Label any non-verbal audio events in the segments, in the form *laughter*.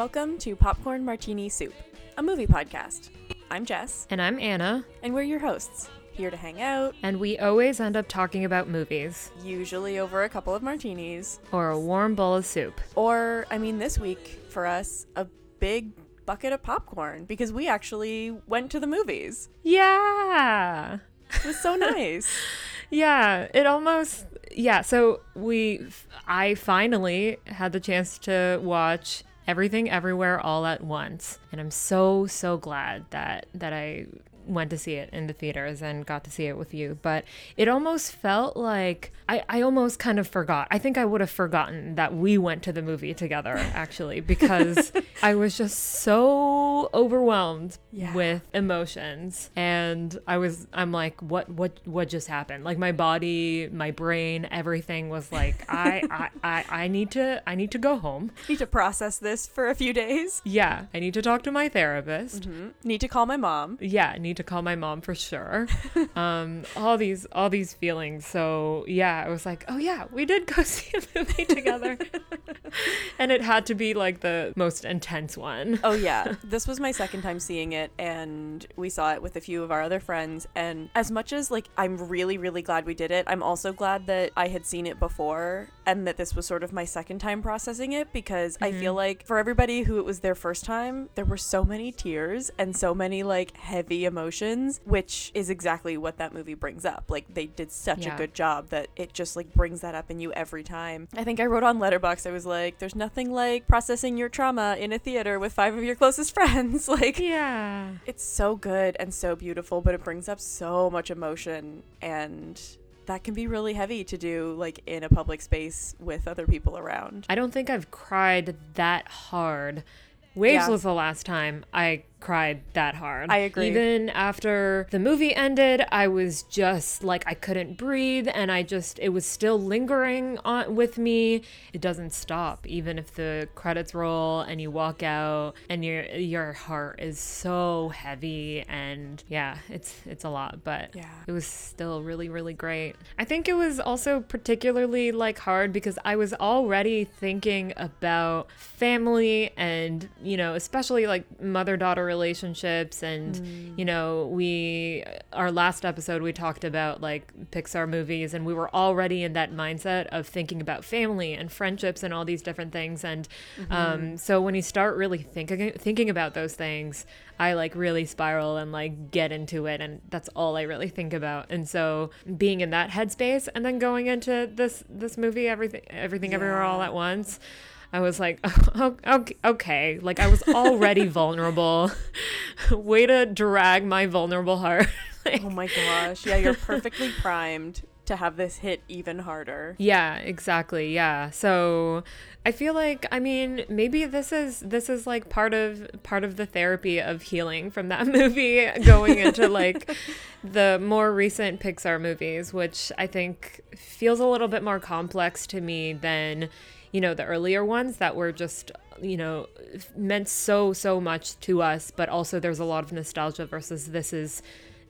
Welcome to Popcorn Martini Soup, a movie podcast. I'm Jess, And I'm Anna, and we're your hosts, here to hang out, and we always end up talking about movies usually over a couple of martinis. or a warm bowl of soup. Or, I mean, this week for us, a big bucket of popcorn because we actually went to the movies. Yeah. It was so *laughs* nice. Yeah, it almost yeah, so we I finally had the chance to watch Everything Everywhere All at Once, and I'm so so glad that that I went to see it in the theaters and got to see it with you. But it almost felt like I, I almost kind of forgot. I think I would have forgotten that we went to the movie together *laughs* actually because *laughs* I was just so overwhelmed Yeah. with emotions and I was I'm like what what what just happened? Like my body, my brain, everything was like *laughs* I I, I I need to I need to go home. Need to process this for a few days. Yeah, I need to talk to my therapist. Mhm. Need to call my mom. Yeah, need to call my mom for sure. *laughs* um, all these all these feelings. So yeah, I was like, oh yeah, we did go *laughs* see a movie together, *laughs* and it had to be like the most intense one. Oh yeah, this was my second time seeing it, and we saw it with a few of our other friends. And as much as like I'm really really glad we did it, I'm also glad that I had seen it before, and that this was sort of my second time processing it because I feel like for everybody who it was their first time, there were so many tears and so many like heavy emotions, which is exactly what that movie brings up. Like they did such a good job that it just like brings that up in you every time. I think I wrote on Letterboxd, I was like, "There's nothing like processing your trauma in a theater with five of your closest *laughs* friends." like Yeah. it's so good and so beautiful, but it brings up so much emotion and that can be really heavy to do like in a public space with other people around. I don't think I've cried that hard. Waves Yeah. was the last time I cried that hard. I agree. Even after the movie ended, I was just like I couldn't breathe and I just it was still lingering on with me. It doesn't stop even if the credits roll and you walk out and your your heart is so heavy and yeah, it's it's a lot, but Yeah. it was still really really great. I think it was also particularly like hard because I was already thinking about family and you know especially like mother daughter relationships and you know we our last episode we talked about like Pixar movies and we were already in that mindset of thinking about family and friendships and all these different things. And um, so when you start really thinking thinking about those things I like really spiral and like get into it and that's all I really think about. And so being in that headspace and then going into this this movie everything everything everywhere all at once I was like, *laughs* oh, okay, okay. Like I was already *laughs* vulnerable. *laughs* Way to drag my vulnerable heart. Like, Oh my gosh. Yeah, you're perfectly primed to have this hit even harder. yeah, exactly. Yeah. So I feel like I mean maybe this is this is like part of part of the therapy of healing from that movie going into like the more recent Pixar movies, which I think feels a little bit more complex to me than you know the earlier ones that were just you know meant so so much to us, but also there's a lot of nostalgia versus this is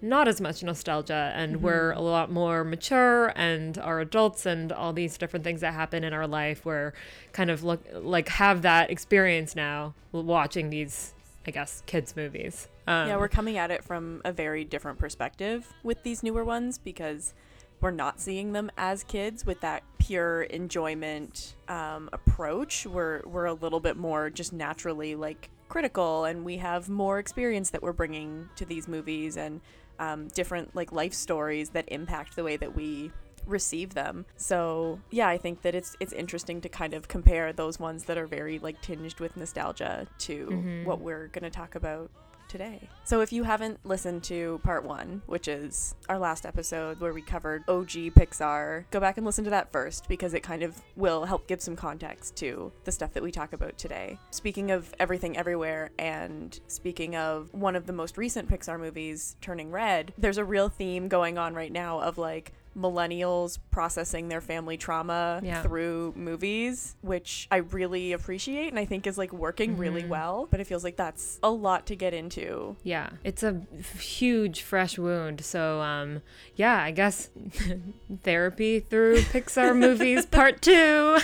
not as much nostalgia and we're a lot more mature and are adults and all these different things that happen in our life. We're kind of look like have that experience now watching these i guess kids movies. Um, yeah, we're coming at it from a very different perspective with these newer ones because we're not seeing them as kids with that pure enjoyment um, approach. We're we're a little bit more just naturally like critical, and we have more experience that we're bringing to these movies and um, different like life stories that impact the way that we receive them. So yeah, I think that it's it's interesting to kind of compare those ones that are very like tinged with nostalgia to Mhm. what we're gonna talk about today. So if you haven't listened to part one, which is our last episode where we covered OG Pixar, go back and listen to that first because it kind of will help give some context to the stuff that we talk about today. Speaking of everything everywhere and speaking of one of the most recent Pixar movies, Turning Red, there's a real theme going on right now of like millennials processing their family trauma Yeah. through movies, which I really appreciate and I think is like working really well. But it feels like that's a lot to get into. yeah it's a huge fresh wound so um yeah i guess *laughs* therapy through pixar movies *laughs* part two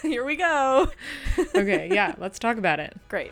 Here we go. *laughs* okay, yeah, let's talk about it. Great.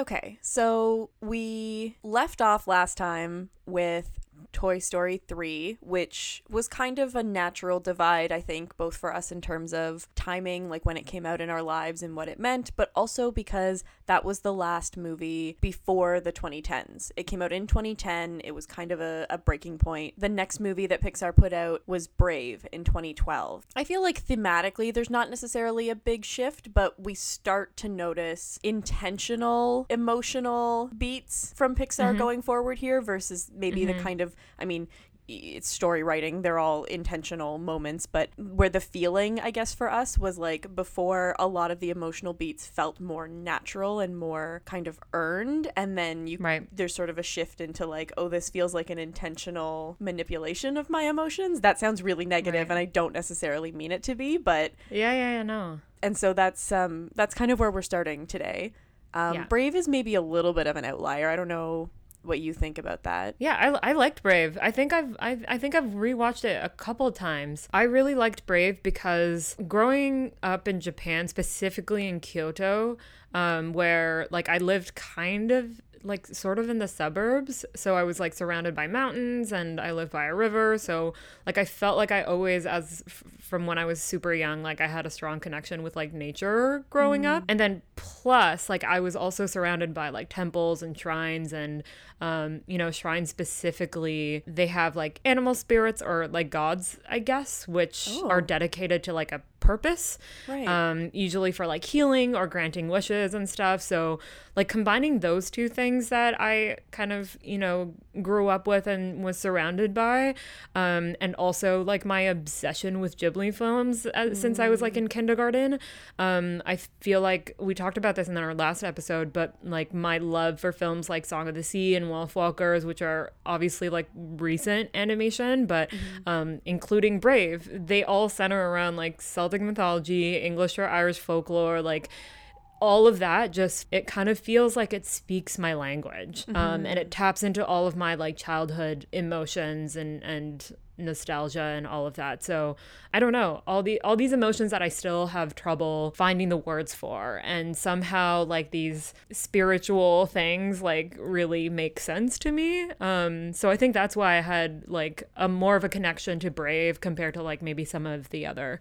Okay, so we left off last time with Toy Story 3, which was kind of a natural divide, I think, both for us in terms of timing, like when it came out in our lives and what it meant, but also because that was the last movie before the 2010s. It came out in 2010, it was kind of a, a breaking point. The next movie that Pixar put out was Brave in 2012. I feel like thematically, there's not necessarily a big shift, but we start to notice intentional emotional beats from Pixar mm-hmm. going forward here versus maybe the mm-hmm. kind of I mean, it's story writing they're all intentional moments but where the feeling i guess for us was like before a lot of the emotional beats felt more natural and more kind of earned and then you Right. there's sort of a shift into like oh this feels like an intentional manipulation of my emotions that sounds really negative Right. and i don't necessarily mean it to be but Yeah, yeah, yeah, no. and so that's um that's kind of where we're starting today um Yeah. brave is maybe a little bit of an outlier i don't know what you think about that Yeah, I, I liked Brave. I think I've I, I think I've rewatched it a couple times. I really liked Brave because growing up in Japan, specifically in Kyoto, um, where like I lived kind of like sort of in the suburbs, so I was like surrounded by mountains and I lived by a river, so like I felt like I always as f- from when I was super young, like I had a strong connection with like nature growing up. And then plus like I was also surrounded by like temples and shrines and um you know shrines specifically they have like animal spirits or like gods I guess which Oh. are dedicated to like a purpose Right. um usually for like healing or granting wishes and stuff. So like combining those two things that I kind of you know grew up with and was surrounded by um and also like my obsession with Ghibli films uh, since I was like in kindergarten um I feel like we talked about this in our last episode but like my love for films like Song of the Sea and Wolf Walkers which are obviously like recent animation but um including Brave they all center around like Celtic mythology English or Irish folklore like all of that just it kind of feels like it speaks my language um, and it taps into all of my like childhood emotions and and nostalgia and all of that. So i don't know all the all these emotions that i still have trouble finding the words for and somehow like these spiritual things like really make sense to me. Um so i think that's why i had like a more of a connection to brave compared to like maybe some of the other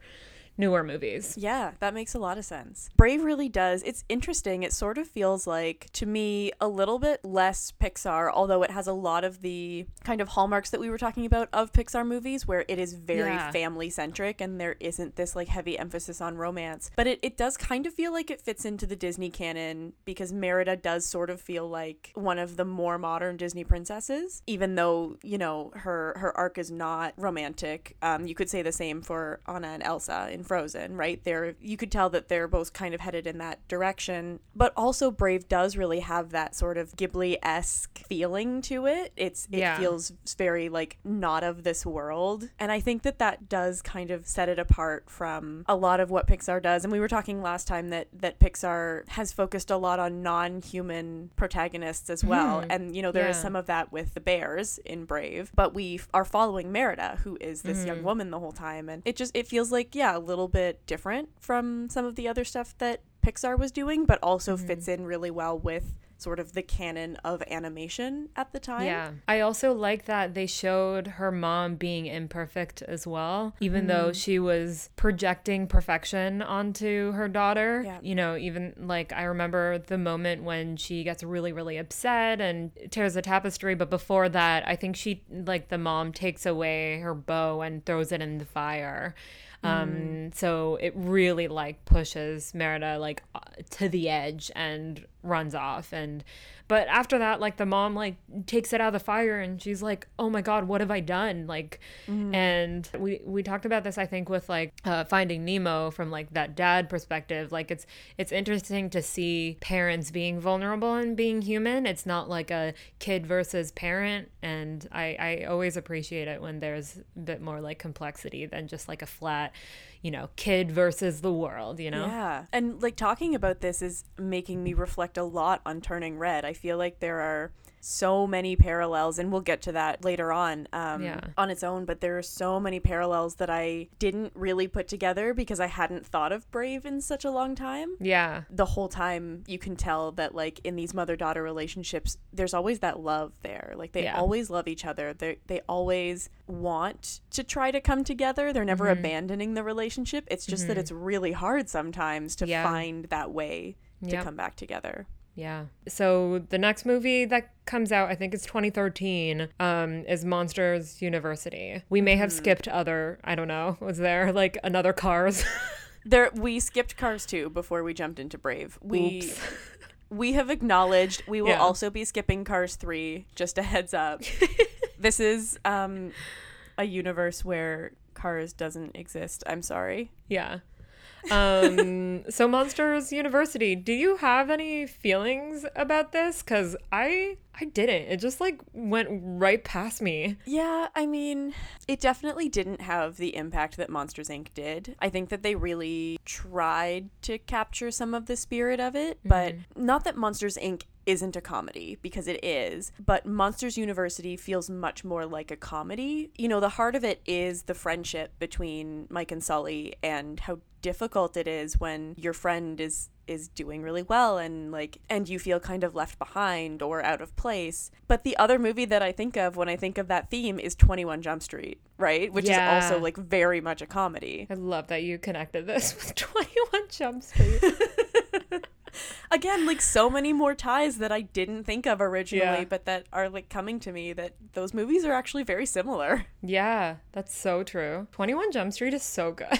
newer movies Yeah, that makes a lot of sense. Brave really does. It's interesting. It sort of feels like, to me, a little bit less Pixar, although it has a lot of the kind of hallmarks that we were talking about of Pixar movies, where it is very Yeah. family centric and there isn't this like heavy emphasis on romance. But it, it does kind of feel like it fits into the Disney canon because Merida does sort of feel like one of the more modern Disney princesses, even though, you know, her, her arc is not romantic. Um, you could say the same for Anna and Elsa in Frozen, right? They're you could tell that they're both kind of headed in that direction. But also Brave does really have that sort of Ghibli-esque feeling to it. It's it Yeah. feels very like not of this world. And I think that that does kind of set it apart from a lot of what Pixar does. And we were talking last time that that Pixar has focused a lot on non-human protagonists as well. Mhm. And you know, there is Yeah. some of that with the bears in Brave, but we f- are following Merida, who is this young Mhm. woman the whole time, and it just it feels like yeah, little bit different from some of the other stuff that Pixar was doing, but also mm-hmm. fits in really well with sort of the canon of animation at the time. Yeah. I also like that they showed her mom being imperfect as well, even though mm. she was projecting perfection onto her daughter. Yeah. You know, even like I remember the moment when she gets really, really upset and tears the tapestry. But before that, I think she, like, the mom takes away her bow and throws it in the fire. Um, so it really like pushes Merida like uh, to the edge and runs off. And but after that like the mom like takes it out of the fire and she's like oh my god what have i done? Like and we we talked about this i think with like uh, finding nemo from like that dad perspective. Like it's it's interesting to see parents being vulnerable and being human. It's not like a kid versus parent. And i i always appreciate it when there's a bit more like complexity than just like a flat you know, kid versus the world, you know? Yeah. And like talking about this is making me reflect a lot on Turning Red. I feel like there are so many parallels and we'll get to that later on um, Yeah. on its own but there are so many parallels that i didn't really put together because i hadn't thought of brave in such a long time Yeah. the whole time you can tell that like in these mother daughter relationships there's always that love there like they Yeah. always love each other they they always want to try to come together they're never Mm-hmm. abandoning the relationship it's just that it's really hard sometimes to Yeah. find that way to Yep. come back together Yeah. So the next movie that comes out, I think it's 2013, um, is Monsters University. We may Mm-hmm. have skipped other, I don't know, was there like another Cars? *laughs* there we skipped cars 2 before we jumped into brave we Oops. *laughs* we have acknowledged we will Yeah. also be skipping cars 3 just a heads up *laughs* this is um a universe where cars doesn't exist i'm sorry yeah. Um, so Monsters University, do you have any feelings about this? Cause I, I didn't. It just like went right past me. Yeah, I mean, it definitely didn't have the impact that Monsters Inc. did. I think that they really tried to capture some of the spirit of it, but not that Monsters Inc. isn't a comedy, because it is, but Monsters University feels much more like a comedy. You know, the heart of it is the friendship between Mike and Sully and how difficult it is when your friend is is doing really well and like and you feel kind of left behind or out of place. But the other movie that I think of when I think of that theme is 21 Jump Street, right? Which Yeah. is also like very much a comedy. I love that you connected this *laughs* with 21 Jump Street. *laughs* *laughs* Again, like so many more ties that I didn't think of originally Yeah. but that are like coming to me that those movies are actually very similar. *laughs* yeah, that's so true. 21 Jump Street is so good. *laughs*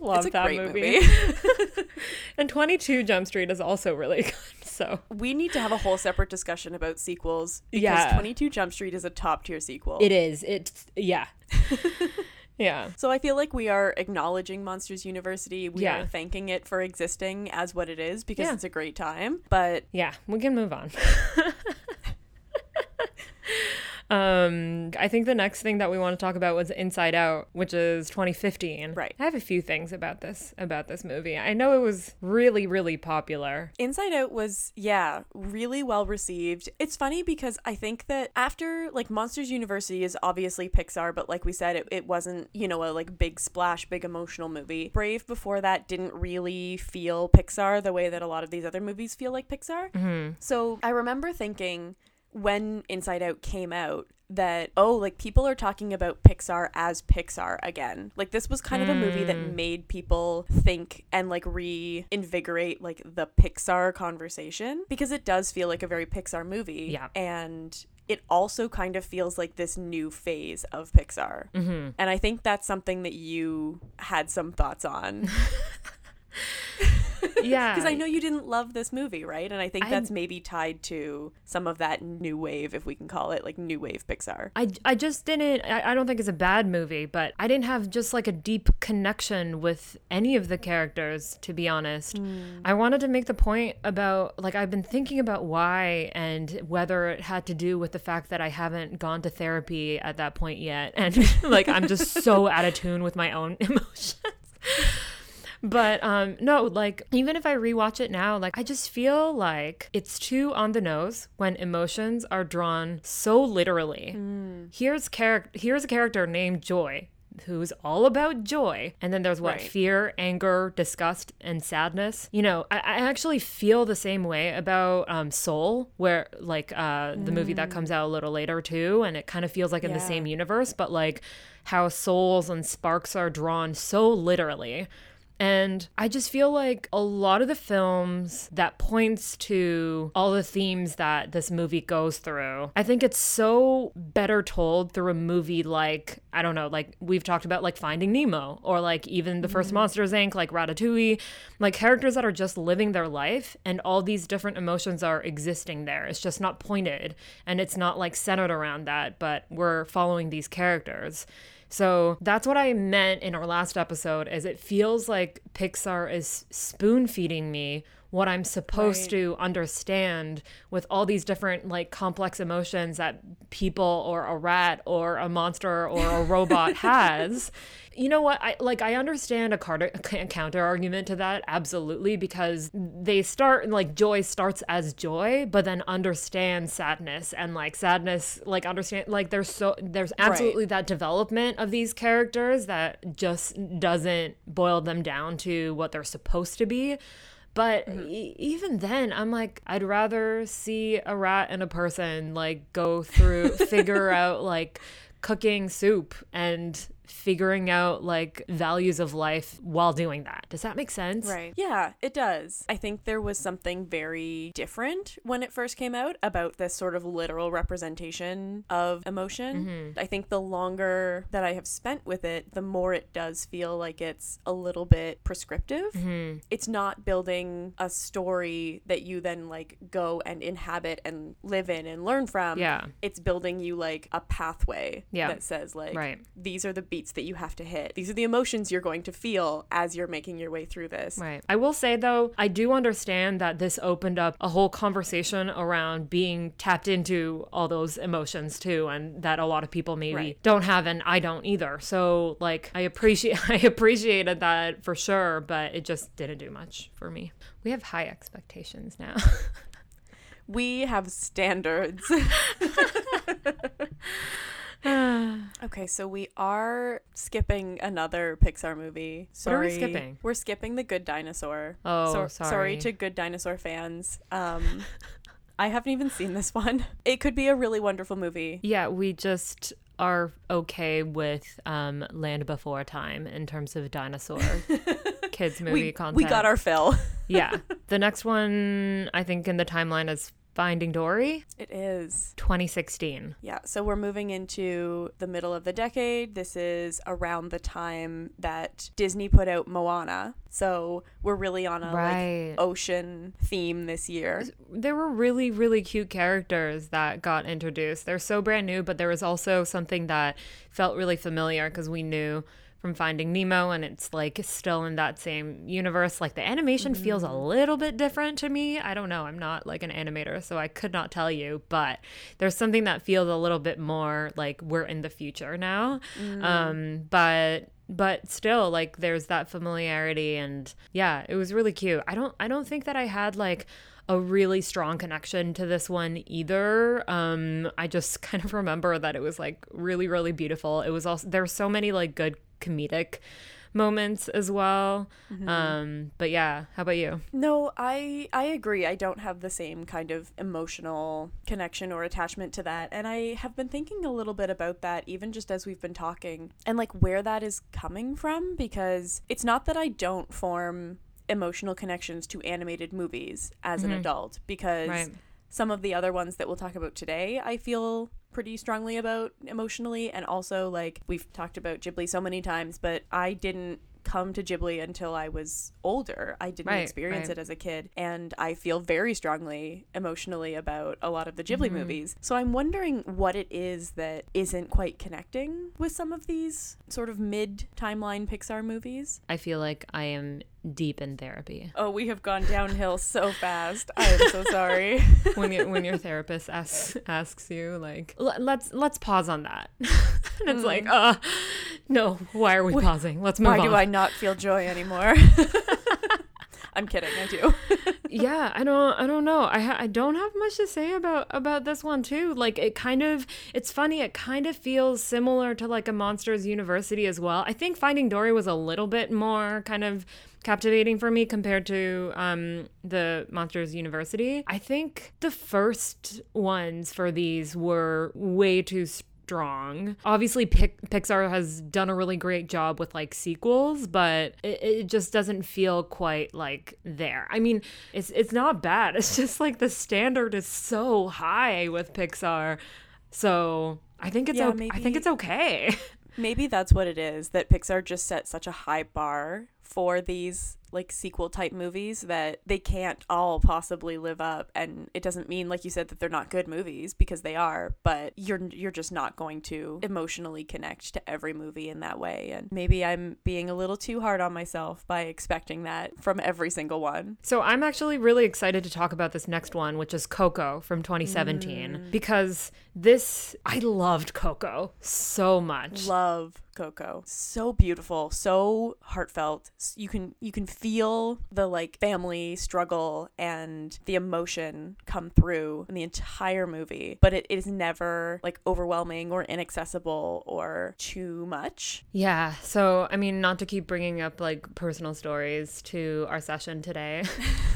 I love that movie. movie. And 22 Jump Street is also really good. So, we need to have a whole separate discussion about sequels because Yeah. 22 Jump Street is a top tier sequel. it is. It's, yeah. Yeah. So I feel like we are acknowledging Monsters University. We Yeah. are thanking it for existing as what it is because Yeah. it's a great time. But Yeah, we can move on. *laughs* *laughs* um, I think the next thing that we want to talk about was Inside Out, which is 2015. Right. I have a few things about this about this movie. I know it was really really popular. Inside Out was, yeah, really well received. It's funny because I think that after, like, Monsters University is obviously Pixar, but like we said, it, it wasn't, you know, a like big splash, big emotional movie. Brave before that didn't really feel Pixar the way that a lot of these other movies feel like Pixar. So I remember thinking when Inside Out came out that oh like people are talking about Pixar as Pixar again. Like this was kind of a movie that made people think and like reinvigorate like the Pixar conversation because it does feel like a very Pixar movie. Yeah. And it also kind of feels like this new phase of Pixar. Mm-hmm. And I think that's something that you had some thoughts on. *laughs* *laughs* Yeah. Because I know you didn't love this movie, right? And I think I- that's maybe tied to some of that new wave, if we can call it, like new wave Pixar. I, I just didn't I, I don't think it's a bad movie but i didn't have just like a deep connection with any of the characters to be honest hmm. i wanted to make the point about like i've been thinking about why and whether it had to do with the fact that i haven't gone to therapy at that point yet and *laughs* like i'm just so out of tune with my own *laughs* emotions but um no like even if i rewatch it now like i just feel like it's too on the nose when emotions are drawn so literally. Here's character here's a character named joy who's all about joy and then there's what Right. fear anger disgust and sadness. You know i, I actually feel the same way about um, soul where like uh, the movie that comes out a little later too and it kind of feels like in the same universe but like how souls and sparks are drawn so literally and I just feel like a lot of the films that points to all the themes that this movie goes through, I think it's so better told through a movie like, I don't know, like we've talked about like Finding Nemo or like even the first mm-hmm. Monsters Inc., like Ratatouille, like characters that are just living their life and all these different emotions are existing there. It's just not pointed and it's not like centered around that, but we're following these characters. So that's what I meant in our last episode is it feels like Pixar is spoon feeding me what I'm supposed Right. to understand with all these different like complex emotions that people or a rat or a monster or a robot *laughs* has. You know what? I like I understand a counter, counter argument to that absolutely because they start like joy starts as joy, but then understand sadness and like sadness like understand like there's so there's absolutely that development of these characters that just doesn't boil them down to what they're supposed to be. But mm-hmm. e- even then, I'm like, I'd rather see a rat and a person like go through, figure *laughs* out like cooking soup and figuring out like values of life while doing that. Does that make sense? Right. Yeah, it does. I think there was something very different when it first came out about this sort of literal representation of emotion. Mm-hmm. I think the longer that I have spent with it, the more it does feel like it's a little bit prescriptive. Mm-hmm. It's not building a story that you then like go and inhabit and live in and learn from. Yeah. It's building you like a pathway Yeah. that says like Right. these are the beats that you have to hit. These are the emotions you're going to feel as you're making your way through this. Right. I will say though, I do understand that this opened up a whole conversation around being tapped into all those emotions too, and that a lot of people maybe Right. don't have, and I don't either. So like, I appreciate, *laughs* I appreciated that for sure, but it just didn't do much for me. We have high expectations now. *laughs* We have standards. *laughs* *sighs* okay, so we are skipping another Pixar movie. What are we Sorry. skipping? We're skipping The Good Dinosaur. Oh, So- sorry. Sorry to Good Dinosaur fans. Um, *laughs* I haven't even seen this one. It could be a really wonderful movie. yeah, we just are okay with um, Land Before Time in terms of dinosaur *laughs* kids movie We, content. we got our fill. yeah. *laughs* The next one I think in the timeline is Finding Dory, It is. 2016. Yeah, so we're moving into the middle of the decade. This is around the time that Disney put out Moana. So we're really on a Right. like ocean theme this year. There were really, really cute characters that got introduced. They're so brand new, but there was also something that felt really familiar because we knew from Finding Nemo and it's like still in that same universe. Like the animation feels a little bit different to me. I don't know. I'm not like an animator, so I could not tell you, but there's something that feels a little bit more like we're in the future now. Um, but but still like there's that familiarity and yeah it was really cute i don't i don't think that i had like a really strong connection to this one either. Um i just *laughs* kind of remember that it was like really really beautiful. It was also there were so many like good comedic moments as well. Um but yeah how about you? No, I I agree. I don't have the same kind of emotional connection or attachment to that. And I have been thinking a little bit about that even just as we've been talking and like where that is coming from because it's not that I don't form emotional connections to animated movies as an mm-hmm. adult because Right. some of the other ones that we'll talk about today, I feel pretty strongly about emotionally. And also, like, we've talked about Ghibli so many times, but I didn't come to Ghibli until I was older. I didn't Right, experience right. it as a kid. And I feel very strongly emotionally about a lot of the Ghibli mm-hmm. movies. So I'm wondering what it is that isn't quite connecting with some of these sort of mid timeline Pixar movies. i feel like i am deep in therapy Oh, we have gone downhill so fast. I am so sorry. *laughs* when you, when your therapist asks asks you like "L- let's let's pause on that *laughs* and it's like uh no why are we pausing let's move Why on do I not feel joy anymore? *laughs* I'm kidding, I do. *laughs* yeah i don't i don't know. I, ha- I don't have much to say about about this one too. Like it kind of it's funny it kind of feels similar to like a monsters university as well. I think finding dory was a little bit more kind of captivating for me compared to um the monsters university. I think the first ones for these were way too strong. Obviously, Pixar has done a really great job with like sequels, but it, it just doesn't feel quite like there. I mean, it's it's not bad. *laughs* It's just like the standard is so high with Pixar, so I think it's Yeah, o- I think it's okay. *laughs* Maybe that's what it is that Pixar just set such a high bar for these like sequel type movies that they can't all possibly live up and it doesn't mean like you said that they're not good movies because they are but you're you're just not going to emotionally connect to every movie in that way and maybe I'm being a little too hard on myself by expecting that from every single one. So I'm actually really excited to talk about this next one which is Coco from 2017 mm. because this I loved Coco so much. Love Coco. So beautiful, so heartfelt. You can you can feel the like family struggle and the emotion come through in the entire movie, but it is never like overwhelming or inaccessible or too much. Yeah. So, I mean, not to keep bringing up like personal stories to our session today.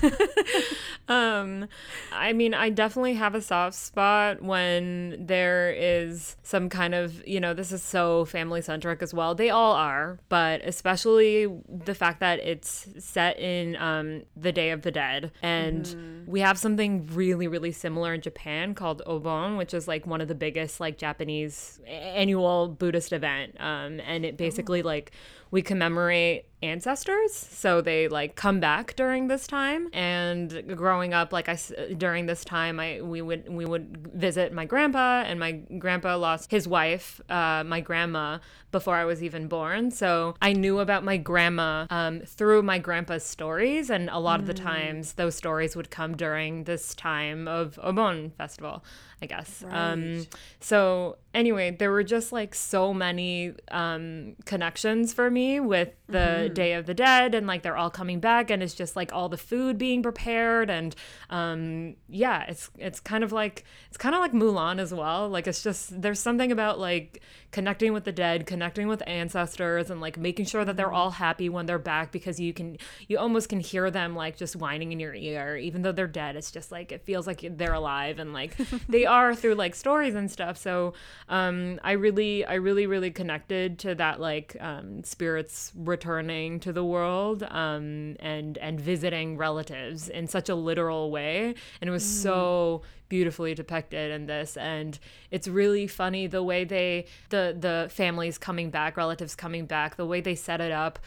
*laughs* um, I mean, I definitely have a soft spot when there is some kind of, you know, this is so family centric as well. They all are, but especially the fact that it's set in um, the Day of the Dead. And mm-hmm. we have something really, really similar in Japan called Obon, which is like one of the biggest like Japanese annual Buddhist event. Um, and it basically oh. like we commemorate ancestors so they like come back during this time and growing up like i during this time i we would we would visit my grandpa and my grandpa lost his wife uh, my grandma before i was even born so i knew about my grandma um, through my grandpa's stories and a lot mm. of the mm. times those stories would come during this time of obon festival I guess. Um, right. Um, so anyway, there were just like so many um, connections for me with the mm-hmm. Day of the Dead, and like they're all coming back, and it's just like all the food being prepared, and um, yeah, it's it's kind of like it's kind of like Mulan as well. Like it's just there's something about like connecting with the dead, connecting with ancestors, and like making sure that they're mm-hmm. all happy when they're back because you can you almost can hear them like just whining in your ear, even though they're dead. It's just like it feels like they're alive and like *laughs* they are through like stories and stuff. So um, I really, I really, really connected to that like um, spirits returning to the world um, and and visiting relatives in such a literal way, and it was mm. so beautifully depicted in this and it's really funny the way they the the families coming back relatives coming back the way they set it up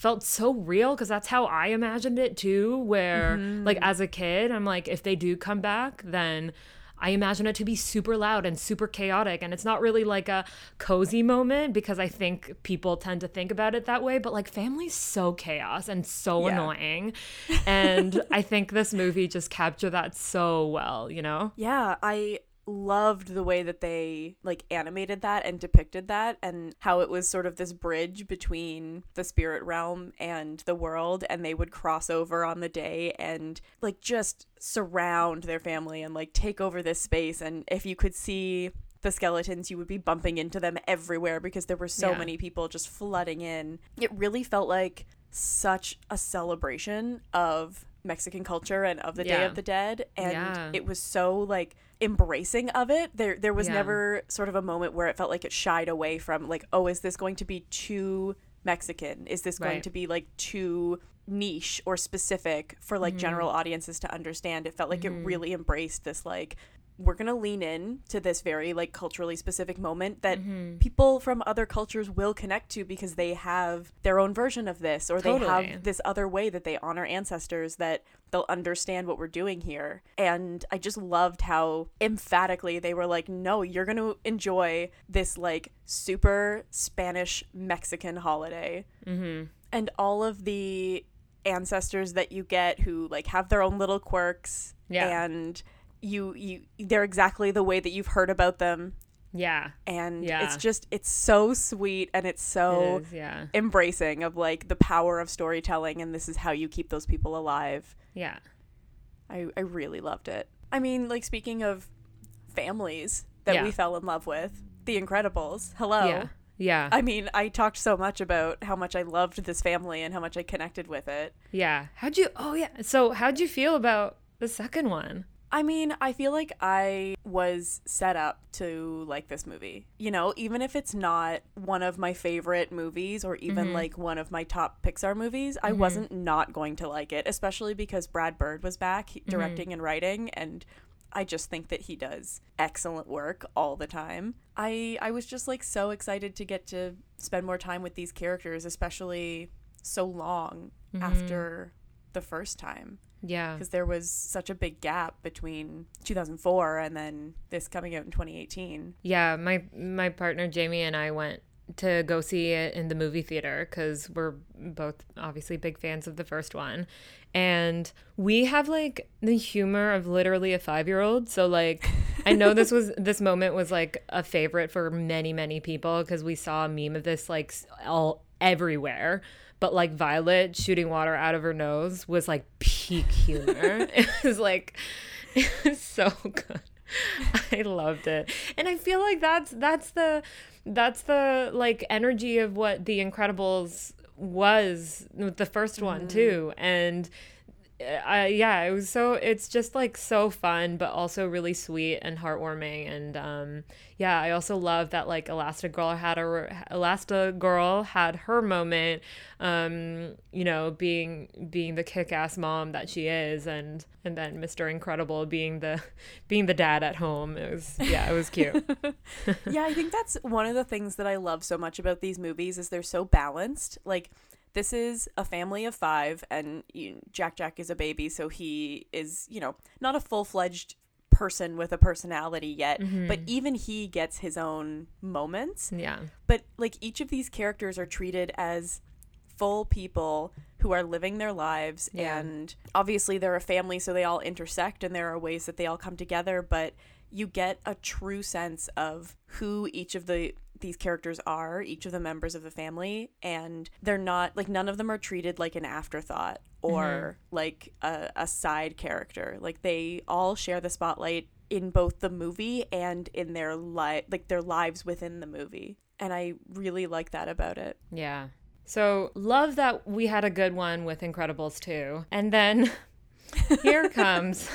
felt so real because that's how I imagined it too. Where, mm-hmm. like, as a kid, I'm like, if they do come back, then I imagine it to be super loud and super chaotic. And it's not really like a cozy moment because I think people tend to think about it that way. But like family's so chaos and so yeah. annoying. And I think this movie just captured that so well, you know? *laughs* Yeah. I loved the way that they like animated that and depicted that and how it was sort of this bridge between the spirit realm and the world and they would cross over on the day and like just surround their family and like take over this space and if you could see the skeletons you would be bumping into them everywhere because there were so yeah. many people just flooding in it really felt like such a celebration of Mexican culture and of the yeah. Day of the Dead and yeah. it was so like embracing of it. There there was yeah. never sort of a moment where it felt like it shied away from like, oh, is this going to be too Mexican? Is this going right. to be like too niche or specific for like mm-hmm. general audiences to understand? It felt like mm-hmm. it really embraced this like we're going to lean in to this very like culturally specific moment that mm-hmm. people from other cultures will connect to because they have their own version of this or totally. they have this other way that they honor ancestors that they'll understand what we're doing here and i just loved how emphatically they were like no you're going to enjoy this like super spanish mexican holiday mm-hmm. and all of the ancestors that you get who like have their own little quirks yeah. and you you they're exactly the way that you've heard about them yeah and yeah. it's just it's so sweet and it's so it is, yeah embracing of like the power of storytelling and this is how you keep those people alive yeah i i really loved it i mean like speaking of families that yeah. we fell in love with the incredibles hello yeah yeah. I mean, I talked so much about how much I loved this family and how much I connected with it. Yeah. How'd you, oh, yeah. So, how'd you feel about the second one? I mean, I feel like I was set up to like this movie. You know, even if it's not one of my favorite movies or even mm-hmm. like one of my top Pixar movies, mm-hmm. I wasn't not going to like it, especially because Brad Bird was back mm-hmm. directing mm-hmm. and writing and I just think that he does excellent work all the time. I I was just like so excited to get to spend more time with these characters, especially so long after the first time Yeah. because there was such a big gap between 2004 and then this coming out in 2018. Yeah, my my partner Jamie and I went to go see it in the movie theater because we're both obviously big fans of the first one, and we have like the humor of literally a five year old. So like, I know this was *laughs* this moment was like a favorite for many many people because we saw a meme of this like all everywhere. But like Violet shooting water out of her nose was like peak humor. *laughs* it was like *laughs* it was so good. I loved it. And I feel like that's that's the that's the like energy of what The Incredibles was the first one mm-hmm. too. And uh, yeah, it was so it's just like so fun but also really sweet and heartwarming and um yeah, I also love that like Elastigirl had a Elastigirl had her moment um you know being being the kick-ass mom that she is and and then Mr. Incredible being the *laughs* being the dad at home. It was yeah, it was cute. *laughs* yeah, I think that's one of the things that I love so much about these movies is they're so balanced. Like this is a family of 5 and you, Jack Jack is a baby, so he is, you know, not a full-fledged person with a personality yet, but mm-hmm. even he gets his own moments. yeah. But like each of these characters are treated as full people who are living their lives Yeah. and obviously they're a family so they all intersect and there are ways that they all come together but you get a true sense of who each of the these characters are each of the members of the family and they're not like none of them are treated like an afterthought or mm-hmm. like a, a side character like they all share the spotlight in both the movie and in their li- like their lives within the movie and i really like that about it Yeah. So love that we had a good one with Incredibles 2. And then *laughs* here comes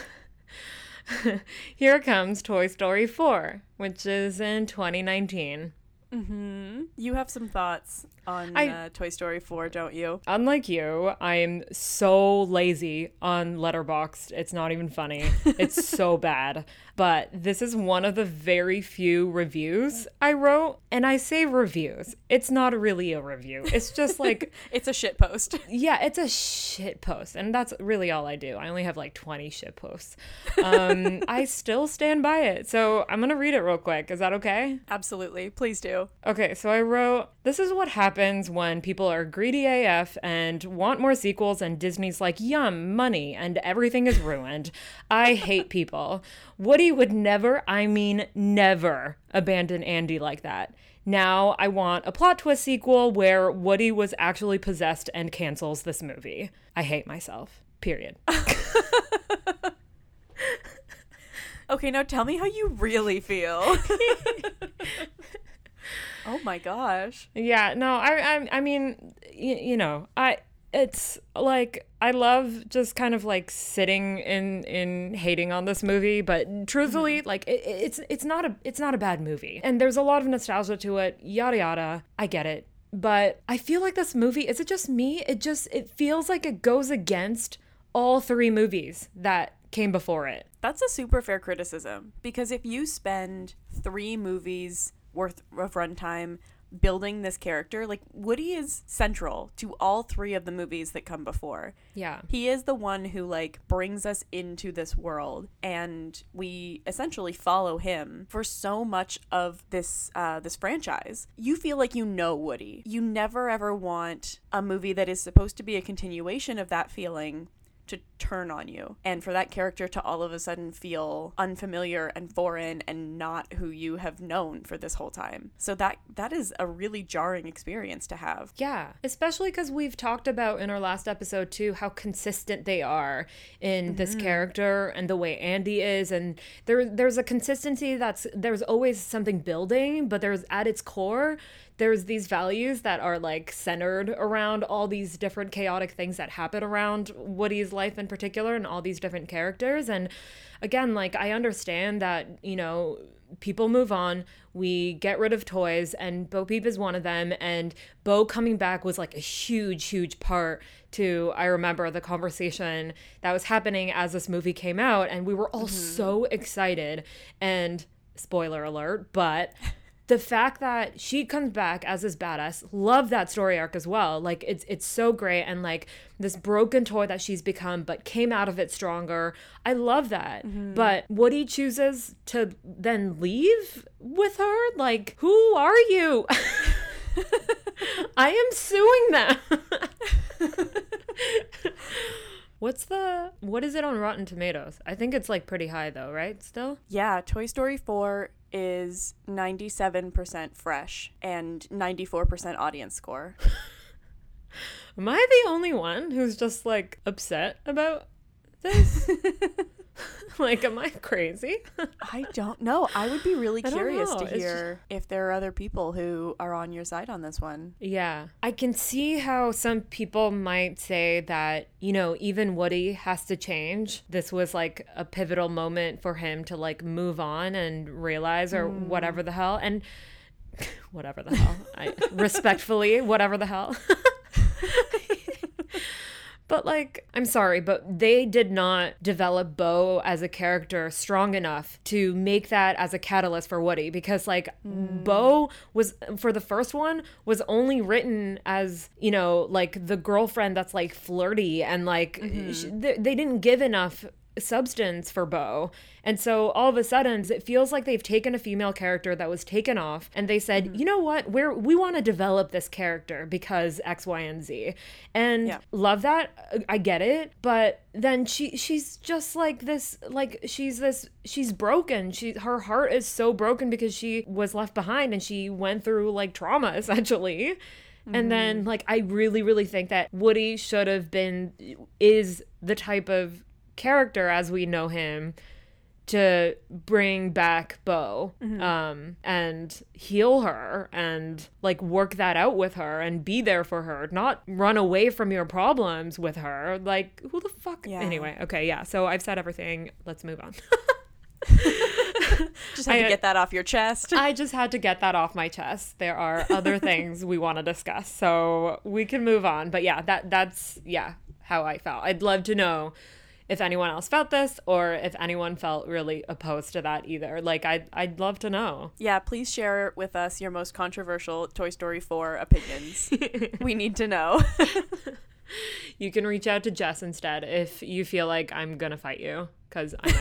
*laughs* here comes Toy Story 4, which is in 2019. Mm-hmm. you have some thoughts on I- uh, toy story 4 don't you Unlike you, I'm so lazy on Letterboxd. It's not even funny. It's *laughs* so bad. But this is one of the very few reviews I wrote, and I say reviews. It's not really a review. It's just like *laughs* it's a shit post Yeah, it's a shit post, and that's really all I do. I only have like 20 shit posts. Um, *laughs* I still stand by it. So I'm going to read it real quick. Is that okay? absolutely please do Okay, so I wrote This is what happens when people are greedy AF and want more sequels, and Disney's like, yum, money, and everything is ruined. I hate people. Woody would never, I mean, never abandon Andy like that. Now I want a plot twist sequel where Woody was actually possessed and cancels this movie. I hate myself. Period. *laughs* okay now tell me how you really feel *laughs* oh my gosh Yeah, no, I, I, I mean, y- you know, I, it's like I love just kind of like sitting in in hating on this movie, but truthfully, mm-hmm. like it, it's it's not a it's not a bad movie, and there's a lot of nostalgia to it. Yada yada, I get it, but I feel like this movie is it just me? It just it feels like it goes against all three movies that came before it. That's a super fair criticism because if you spend three movies worth of runtime building this character, like Woody is central to all three of the movies that come before. Yeah. He is the one who like brings us into this world and we essentially follow him for so much of this uh, this franchise. You feel like you know Woody. You never ever want a movie that is supposed to be a continuation of that feeling to turn on you and for that character to all of a sudden feel unfamiliar and foreign and not who you have known for this whole time. So that that is a really jarring experience to have. Yeah, especially because we've talked about in our last episode too how consistent they are in this mm-hmm. character and the way Andy is, and there there's a consistency that's there's always something building, but there's at its core there's these values that are like centered around all these different chaotic things that happen around Woody's life in particular and all these different characters. And again like I understand that you know people move on we get rid of toys and Bo Peep is one of them. And Bo coming back was like a huge huge part to I remember the conversation that was happening as this movie came out. And we were all mm-hmm. so excited. And spoiler alert but the fact that she comes back as this badass, love that story arc as well. Like it's it's so great and like this broken toy that she's become but came out of it stronger. I love that. Mm-hmm. But Woody chooses to then leave with her? Like, who are you? *laughs* I am suing them. *laughs* What's the what is it on Rotten Tomatoes? I think it's like pretty high though, right? Still? Yeah, Toy Story 4 is 97% fresh and 94% audience score. *laughs* Am I the only one who's just like upset about this? *laughs* *laughs* like, am I crazy? *laughs* I don't know. I would be really curious to hear just... if there are other people who are on your side on this one. Yeah. I can see how some people might say that, you know, even Woody has to change. This was like a pivotal moment for him to like move on and realize or mm. whatever the hell. And *laughs* whatever the hell. I respectfully, whatever the hell. But like, I'm sorry, but they did not develop Bo as a character strong enough to make that as a catalyst for Woody because like mm. Bo was for the first one was only written as, you know, like the girlfriend that's like flirty and like mm-hmm. she, they, they didn't give enough substance for Bo. And so all of a sudden it feels like they've taken a female character that was taken off and they said, mm-hmm. "You know what? We're we want to develop this character because X, Y, and Z." And yeah. love that. I get it, but then she she's just like this like she's this she's broken. She her heart is so broken because she was left behind and she went through like trauma *laughs* essentially. Mm-hmm. And then, like, I really, really think that Woody should have been, is the type of character as we know him to bring back Bo mm-hmm. um, and heal her and like work that out with her and be there for her, not run away from your problems with her. Like, who the fuck? Yeah. Anyway, okay, yeah. So I've said everything. Let's move on. *laughs* just had I, to get that off your chest. I just had to get that off my chest. There are other *laughs* things we want to discuss, so we can move on. But yeah, that that's yeah how I felt. I'd love to know if anyone else felt this or if anyone felt really opposed to that either. Like I'd I'd love to know. Yeah, please share with us your most controversial Toy Story 4 opinions. *laughs* we need to know. *laughs* you can reach out to Jess instead if you feel like I'm gonna fight you because I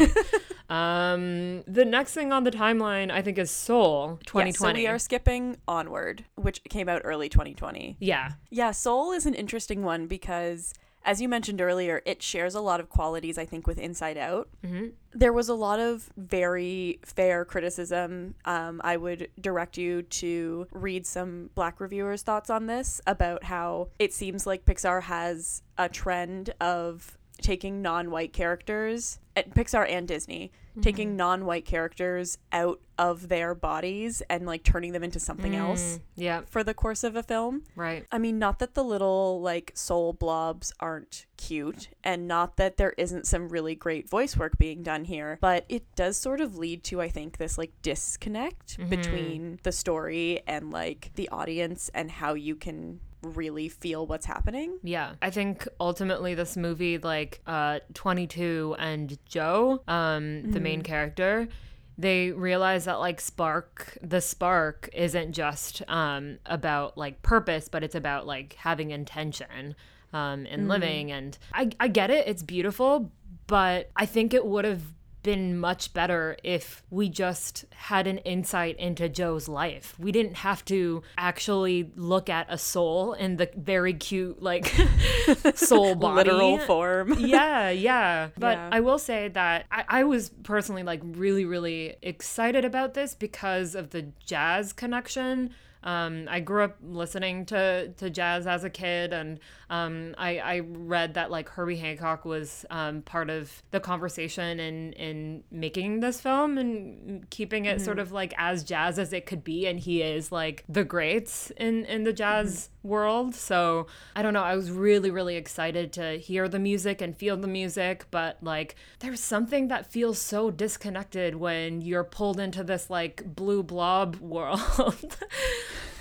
know. *laughs* um, the next thing on the timeline I think is Soul 2020. Yeah, so we are skipping Onward, which came out early 2020. Yeah, yeah. Soul is an interesting one because as you mentioned earlier, it shares a lot of qualities, I think, with Inside Out. Mm-hmm. There was a lot of very fair criticism. Um, I would direct you to read some Black reviewers' thoughts on this about how it seems like Pixar has a trend of taking non-white characters at Pixar and Disney mm-hmm. taking non-white characters out of their bodies and like turning them into something mm, else yeah for the course of a film right i mean not that the little like soul blobs aren't cute and not that there isn't some really great voice work being done here but it does sort of lead to i think this like disconnect mm-hmm. between the story and like the audience and how you can really feel what's happening. Yeah. I think ultimately this movie like uh 22 and Joe, um mm-hmm. the main mm-hmm. character, they realize that like spark the spark isn't just um about like purpose, but it's about like having intention um in mm-hmm. living and I I get it, it's beautiful, but I think it would have been much better if we just had an insight into Joe's life. We didn't have to actually look at a soul in the very cute, like, *laughs* soul body. Literal form. *laughs* yeah, yeah. But yeah. I will say that I, I was personally, like, really, really excited about this because of the jazz connection um, I grew up listening to, to jazz as a kid, and um, I, I read that like Herbie Hancock was um, part of the conversation in, in making this film and keeping it mm-hmm. sort of like as jazz as it could be, and he is like the greats in, in the jazz mm-hmm. world. So I don't know, I was really, really excited to hear the music and feel the music, but like there's something that feels so disconnected when you're pulled into this like blue blob *laughs* world. *laughs*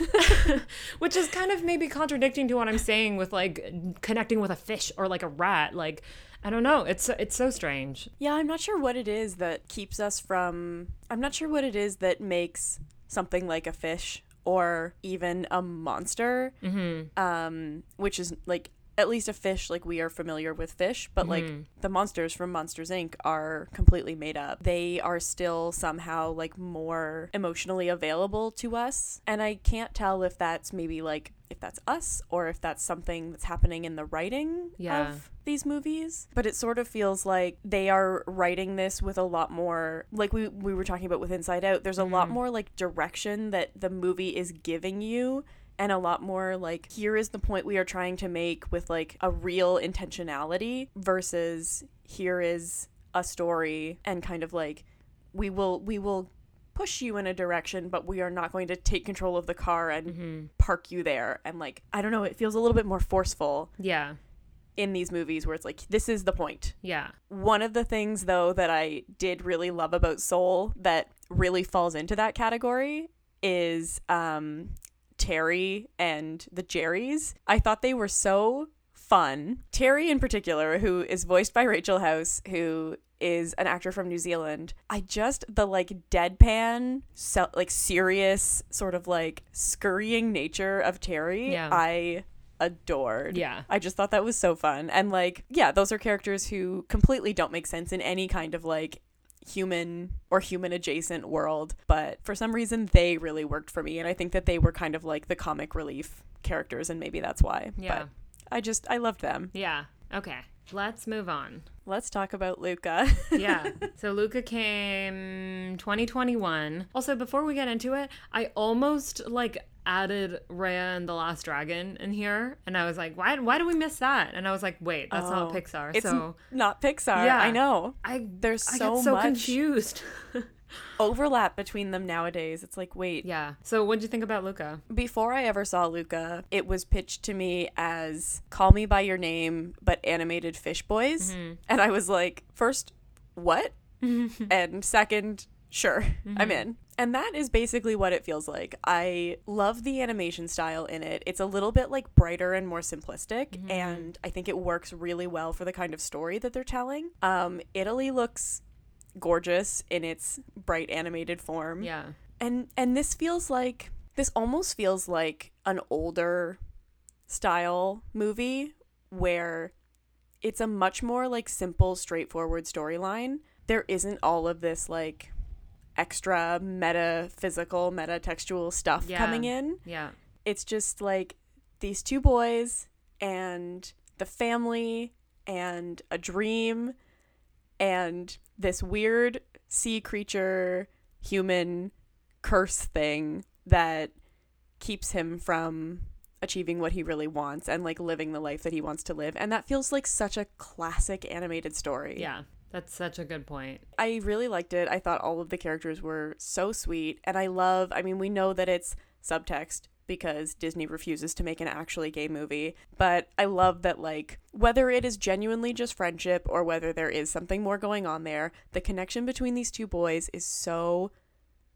*laughs* which is kind of maybe contradicting to what I'm saying with like connecting with a fish or like a rat. Like, I don't know. It's it's so strange. Yeah, I'm not sure what it is that keeps us from. I'm not sure what it is that makes something like a fish or even a monster, Mm-hmm. um, which is like at least a fish like we are familiar with fish but like Mhm. the monsters from monsters inc are completely made up they are still somehow like more emotionally available to us and i can't tell if that's maybe like if that's us or if that's something that's happening in the writing Yeah. of these movies but it sort of feels like they are writing this with a lot more like we we were talking about with inside out there's a lot Mhm. more like direction that the movie is giving you and a lot more like here is the point we are trying to make with like a real intentionality versus here is a story and kind of like we will we will push you in a direction but we are not going to take control of the car and Mm-hmm. park you there and like i don't know it feels a little bit more forceful Yeah. in these movies where it's like this is the point Yeah. one of the things though that i did really love about soul that really falls into that category is um terry and the jerrys i thought they were so fun terry in particular who is voiced by rachel house who is an actor from new zealand i just the like deadpan so, like serious sort of like scurrying nature of terry Yeah. i adored Yeah. I just thought that was so fun. And like, yeah, those are characters who completely don't make sense in any kind of like human or human adjacent world, but for some reason they really worked for me and I think that they were kind of like the comic relief characters and maybe that's why. Yeah. But I just I loved them. Yeah. Okay. Let's move on. Let's talk about Luca. *laughs* yeah. So Luca came 2021. Also, before we get into it, I almost like added Raya and the Last Dragon in here, and I was like, why? Why do we miss that? And I was like, wait, that's not Oh, Pixar. it's so not Pixar. Yeah. I know. I There's I so get so much confused. *laughs* overlap between them nowadays. It's like, wait, yeah. So what would you think about Luca? Before I ever saw Luca, it was pitched to me as Call Me By Your Name, but animated Fish Boys. Mm-hmm. And I was like, first, what? *laughs* and second, sure, I'm in. And that is basically what it feels like. I love the animation style in it. It's a little bit like brighter and more simplistic, and I think it works really well for the kind of story that they're telling. Um, Italy looks gorgeous in its bright animated form Yeah. and and this feels like this almost feels like an older style movie where it's a much more like simple straightforward storyline there isn't all of this like extra metaphysical metatextual stuff Yeah. coming in Yeah. it's just like these two boys and the family and a dream and this weird sea creature human curse thing that keeps him from achieving what he really wants and like living the life that he wants to live and that feels like such a classic animated story Yeah. That's such a good point. I really liked it. I thought all of the characters were so sweet. And I love, I mean, we know that it's subtext because Disney refuses to make an actually gay movie. But I love that, like, whether it is genuinely just friendship or whether there is something more going on there, the connection between these two boys is so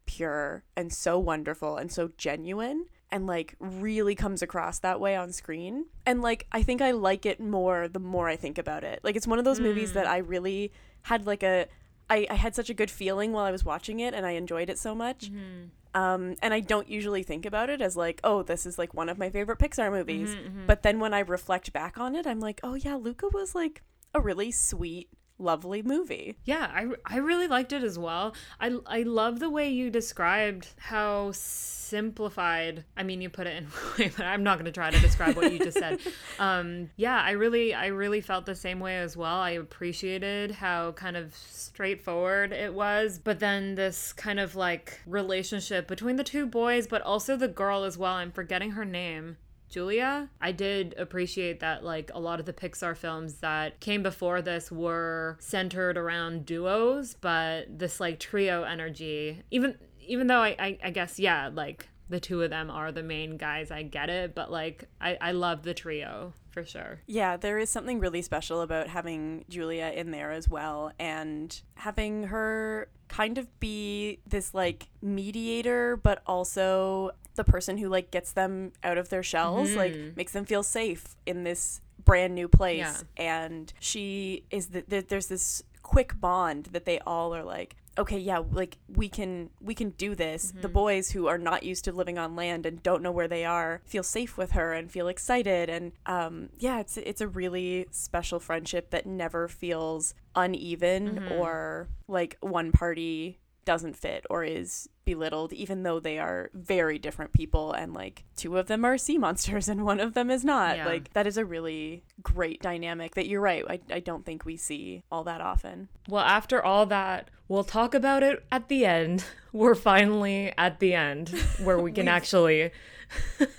pure and so wonderful and so genuine and like really comes across that way on screen. And like I think I like it more the more I think about it. Like it's one of those movies that mm. I really had like a I, I had such a good feeling while I was watching it and I enjoyed it so much. Mm-hmm. Um, and I don't usually think about it as like, oh, this is like one of my favorite Pixar movies. But then when I reflect back on it, I'm like, oh yeah, Luca was like a really sweet, lovely movie. Yeah, I, I really liked it as well. I, I love the way you described how simplified. I mean, you put it in *laughs* way, but I'm not going to try to describe what you just said. *laughs* Um, yeah, I really I really felt the same way as well. I appreciated how kind of straightforward it was, but then this kind of like relationship between the two boys, but also the girl as well. I'm forgetting her name. Julia, I did appreciate that like a lot of the Pixar films that came before this were centered around duos, but this like trio energy, even even though I, I, I guess yeah, like the two of them are the main guys, I get it, but like I, I love the trio for sure. Yeah, there is something really special about having Julia in there as well and having her kind of be this like mediator, but also the person who like gets them out of their shells, like makes them feel safe in this brand new place. Yeah. And she is the, there, there's this quick bond that they all are like, okay, yeah, like we can we can do this. Mm-hmm. The boys who are not used to living on land and don't know where they are feel safe with her and feel excited and um yeah, it's it's a really special friendship that never feels uneven Mm-hmm. or like one party doesn't fit or is belittled even though they are very different people and like two of them are sea *laughs* monsters and one of them is not Yeah. like that is a really great dynamic that you're right I, I don't think we see all that often Well, after all that, we'll talk about it at the end. *laughs* We're finally at the end *laughs* where we can actually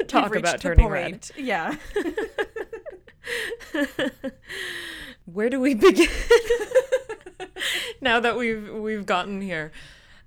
talk about turning red. yeah Where do we begin? now that we've we've gotten here.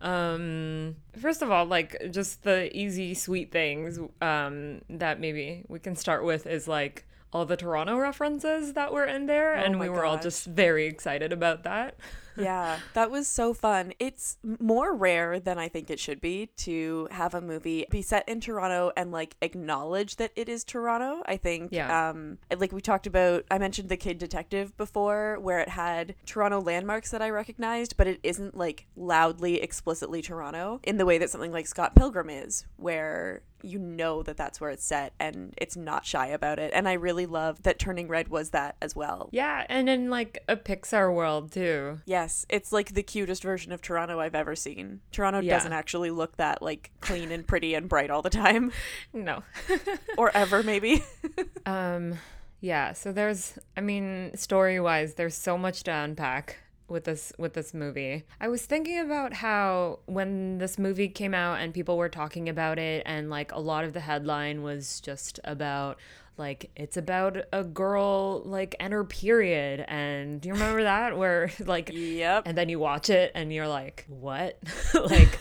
Um first of all, like just the easy sweet things um that maybe we can start with is like all the Toronto references that were in there Oh and we were all just very excited about that. *laughs* yeah that was so fun. It's more rare than i think it should be to have a movie be set in toronto and like acknowledge that it is toronto. I think Yeah. um like we talked about i mentioned the kid detective before where it had toronto landmarks that i recognized but it isn't like loudly explicitly toronto in the way that something like scott pilgrim is where you know that that's where it's set and it's not shy about it. And i really love that turning red was that as well. Yeah, and in like a Pixar world too. Yes, it's like the cutest version of Toronto I've ever seen. Toronto Yeah. doesn't actually look that like clean and pretty and bright all the time *laughs* No. *laughs* or ever maybe. *laughs* Um, yeah. So there's, I mean, story wise, there's so much to unpack with this with this movie. I was thinking about how when this movie came out and people were talking about it, and like a lot of the headline was just about like it's about a girl like and her period and do you remember that where *laughs* like yep. and then you watch it and you're like what *laughs* like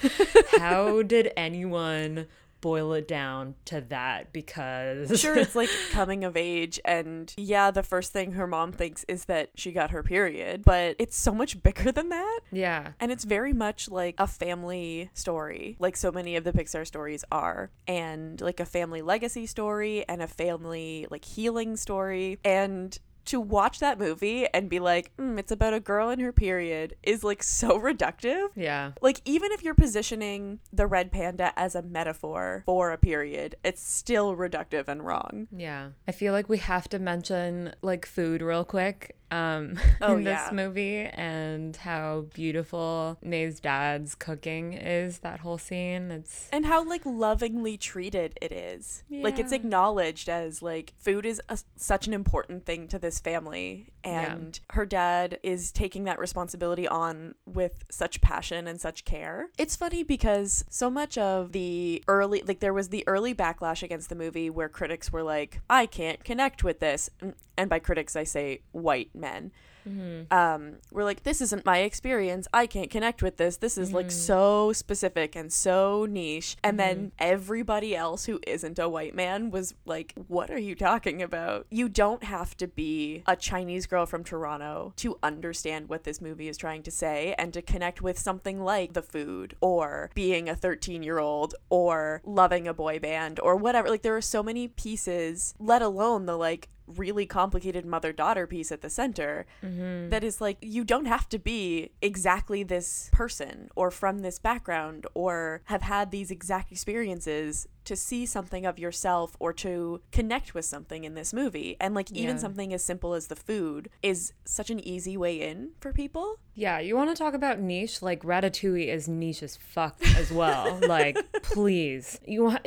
how did anyone boil it down to that because Sure, it's like *laughs* coming of age, and yeah, the first thing her mom thinks is that she got her period, but it's so much bigger than that. yeah And it's very much like a family story, like so many of the Pixar stories are, and like a family legacy story and a family like healing story. And to watch that movie and be like, mm, it's about a girl in her period is like so *laughs* reductive. yeah Like, even if you're positioning the red panda as a metaphor for a period, it's still reductive and wrong. Yeah. I feel like we have to mention like food real quick um *laughs* Oh, in this yeah. movie and how beautiful Mei's dad's cooking is that whole scene. It's and how like lovingly treated it is like it's acknowledged as like food is a, such an important thing to this family Yeah. and her dad is taking that responsibility on with such passion and such care it's funny because so much of the early like there was the early backlash against the movie where critics were like i can't connect with this and by critics i say white men mm-hmm. um, we're like, this isn't my experience. I can't connect with this. This is like mm-hmm. so specific and so niche. And then mm-hmm. everybody else who isn't a white man was like, what are you talking about? You don't have to be a Chinese girl from Toronto to understand what this movie is trying to say and to connect with something like the food or being a 13 year old or loving a boy band or whatever. Like, there are so many pieces, let alone the like, really complicated mother daughter piece at the center mm-hmm. that is like you don't have to be exactly this person or from this background or have had these exact experiences to see something of yourself or to connect with something in this movie and like even Yeah. something as simple as the food is such an easy way in for people Yeah, you want to talk about niche? Like Ratatouille is niche as fuck as well. *laughs* like, please, you want.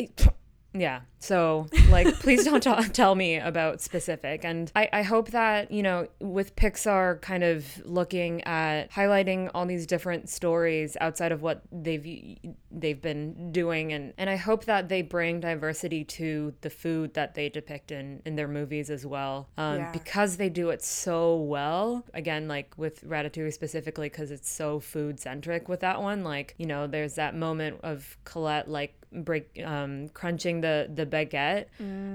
Yeah. So, like, please don't t- *laughs* tell me about specific. And I, I hope that, you know, with Pixar kind of looking at highlighting all these different stories outside of what they've they've been doing and and I hope that they bring diversity to the food that they depict in in their movies as well. Um Yeah. because they do it so well. Again, like with Ratatouille specifically cuz it's so food centric with that one, like, you know, there's that moment of Colette like break um crunching the the baguette.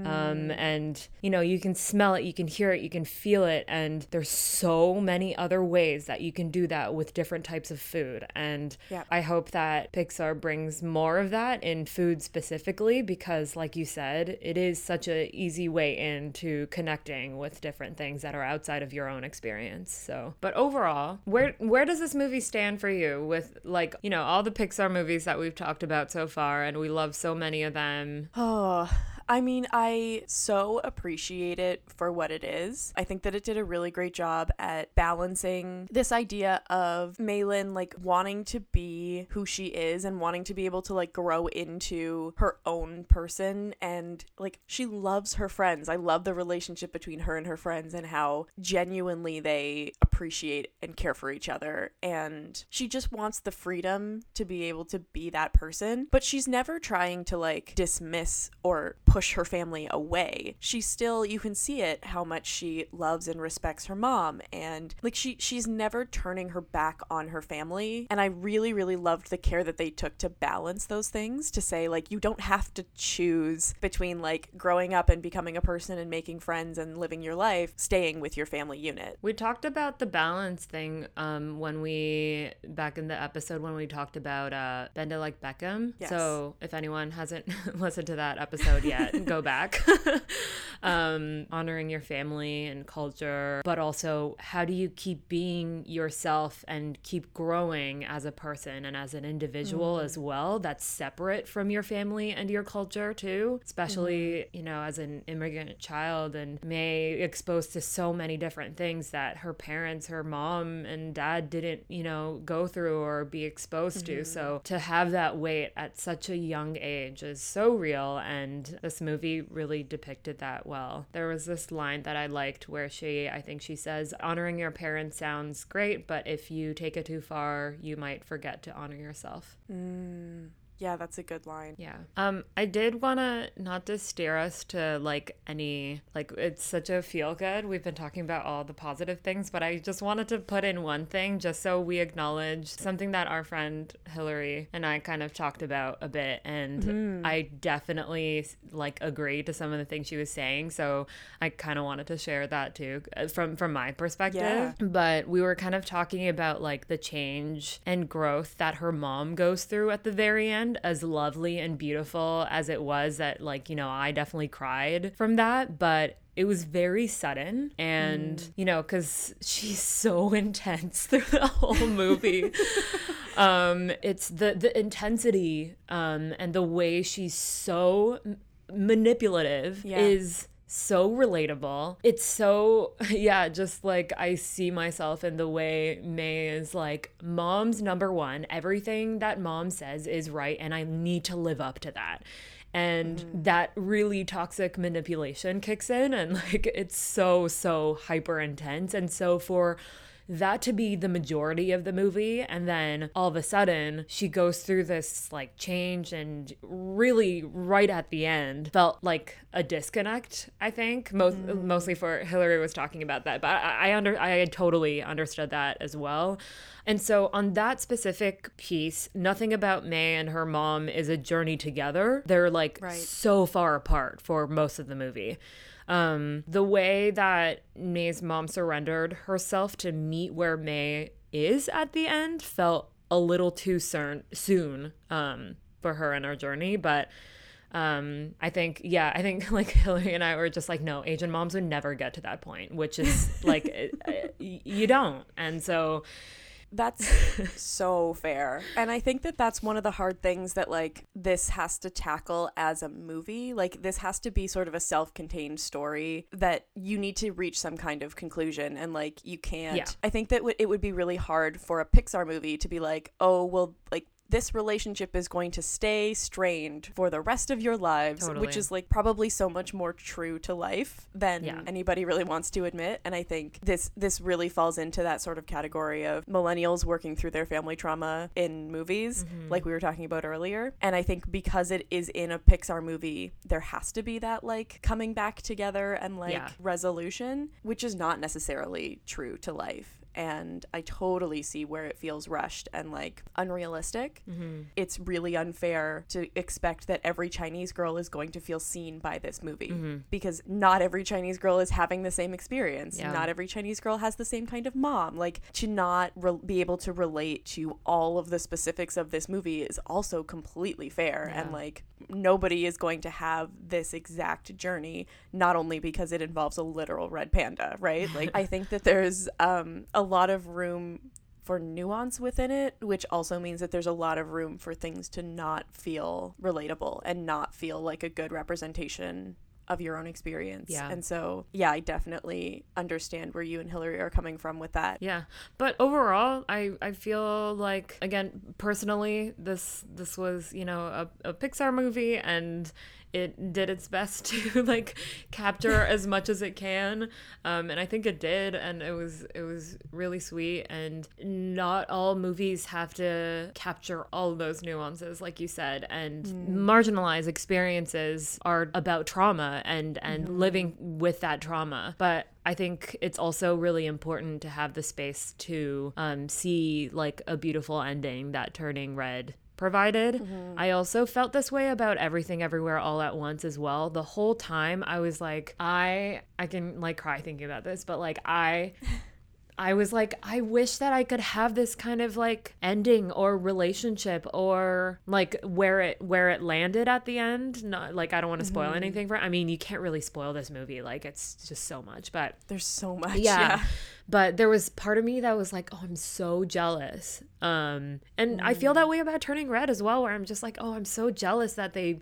Um, and you know you can smell it you can hear it you can feel it. And there's so many other ways that you can do that with different types of food. And Yeah. i hope that pixar brings more of that in food specifically because like you said it is such a easy way into connecting with different things that are outside of your own experience. So but overall where where does this movie stand for you with like you know all the pixar movies that we've talked about so far and we love so many of them. *sighs* Oh, I mean, I so appreciate it for what it is. I think that it did a really great job at balancing this idea of Meilin like wanting to be who she is and wanting to be able to like grow into her own person and like she loves her friends. I love the relationship between her and her friends and how genuinely they appreciate and care for each other and she just wants the freedom to be able to be that person, but she's never trying to like dismiss or push her family away. She still you can see it how much she loves and respects her mom and like she she's never turning her back on her family and I really really loved the care that they took to balance those things to say like you don't have to choose between like growing up and becoming a person and making friends and living your life staying with your family unit. We talked about the balance thing um, when we back in the episode when we talked about uh, Bend It Like Beckham. Yes. So if anyone hasn't *laughs* listened to that episode yet, go back. *laughs* um, honoring your family and culture, but also how do you keep being yourself and keep growing as a person and as an individual mm. as well? That's separate from your family and your culture too, especially mm-hmm. you know as an immigrant child and May exposed to so many different things that her parents, her mom and dad didn't you know go through or be exposed to. So mm-hmm. to have that weight at such a young age is so real, and this movie really depicted that well. There was this line that I liked where she, I think she says, honoring your parents sounds great, but if you take it too far, you might forget to honor yourself. Mm. Yeah, that's a good line. Yeah. Um, I did wanna not to steer us to like any like it's such a feel good. We've been talking about all the positive things, but I just wanted to put in one thing just so we acknowledge something that our friend Hillary and I kind of talked about a bit, and I definitely like agree to some of the things she was saying. So I kind of wanted to share that too uh, from from my perspective Yeah. but we were kind of talking about like the change and growth that her mom goes through at the very end as lovely and beautiful as it was that like you know i definitely cried from that but it was very sudden and you know because she's so *laughs* intense through the whole movie *laughs* um it's the the intensity um and the way she's so m- manipulative Yeah. is so relatable. It's so, *laughs* yeah, just like I see myself in the way Mei is like, mom's number one. Everything that mom says is right, and I need to live up to that. And mm. that really toxic manipulation kicks in, and *laughs* like it's so, so hyper intense. And so for that to be the majority of the movie and then all of a sudden she goes through this like change and really right at the end felt like a disconnect i think. Most mm. mostly for hillary was talking about that but i, I under i totally understood that as well. And so on that specific piece nothing about Mei and her mom is a journey together. They're like Right. so far apart for most of the movie um, the way that Mei's mom surrendered herself to meet where Mei is at the end felt a little too soon, soon um, for her in her journey. But um, I think, yeah, I think *laughs* like Hillary and I were just like, no, Asian moms would never get to that point, which is like, *laughs* uh, you don't. And so, That's *laughs* so fair. And I think that that's one of the hard things that like this has to tackle as a movie. Like this has to be sort of a self-contained story that you need to reach some kind of conclusion and like you can't. Yeah. I think that w- it would be really hard for a Pixar movie to be like, "Oh, well like this relationship is going to stay strained for the rest of your lives, which is like probably so much more true to life than Yeah. anybody really wants to admit. And I think this this really falls into that sort of category of millennials working through their family trauma in movies, Mm-hmm. like we were talking about earlier. And I think because it is in a Pixar movie, there has to be that like coming back together and like Yeah. resolution, which is not necessarily true to life. And I totally see where it feels rushed and like unrealistic. Mm-hmm. It's really unfair to expect that every Chinese girl is going to feel seen by this movie Mm-hmm. because not every Chinese girl is having the same experience. Yeah. Not every Chinese girl has the same kind of mom. Like to not re- be able to relate to all of the specifics of this movie is also completely fair and like nobody is going to have this exact journey not only because it involves a literal red panda, right? Like *laughs* I think that there's um a lot of room for nuance within it, which also means that there's a lot of room for things to not feel relatable and not feel like a good representation of your own experience. Yeah. And so, yeah, I definitely understand where you and Hillary are coming from with that. Yeah, but overall, I I feel like again personally, this this was you know a, a Pixar movie and it did its best *laughs* to like capture *laughs* as much as it can, um, and I think it did, and it was it was really sweet. And not all movies have to capture all those nuances, like you said, and marginalized experiences are about trauma and and living with that trauma, but. I think it's also really important to have the space to um, see like a beautiful ending that Turning Red provided. Mm-hmm. I also felt this way about everything everywhere all at once as well. The whole time I was like I I can like cry thinking about this, but like I *laughs* I was like, I wish that I could have this kind of like ending or relationship or like where it where it landed at the end. Not like I don't want to spoil mm-hmm. anything for. I mean, you can't really spoil this movie. Like it's just so much, but There's so much. yeah. Yeah. But there was part of me that was like, oh, I'm so jealous. Um, and I feel that way about Turning Red as well, where I'm just like, oh, I'm so jealous that they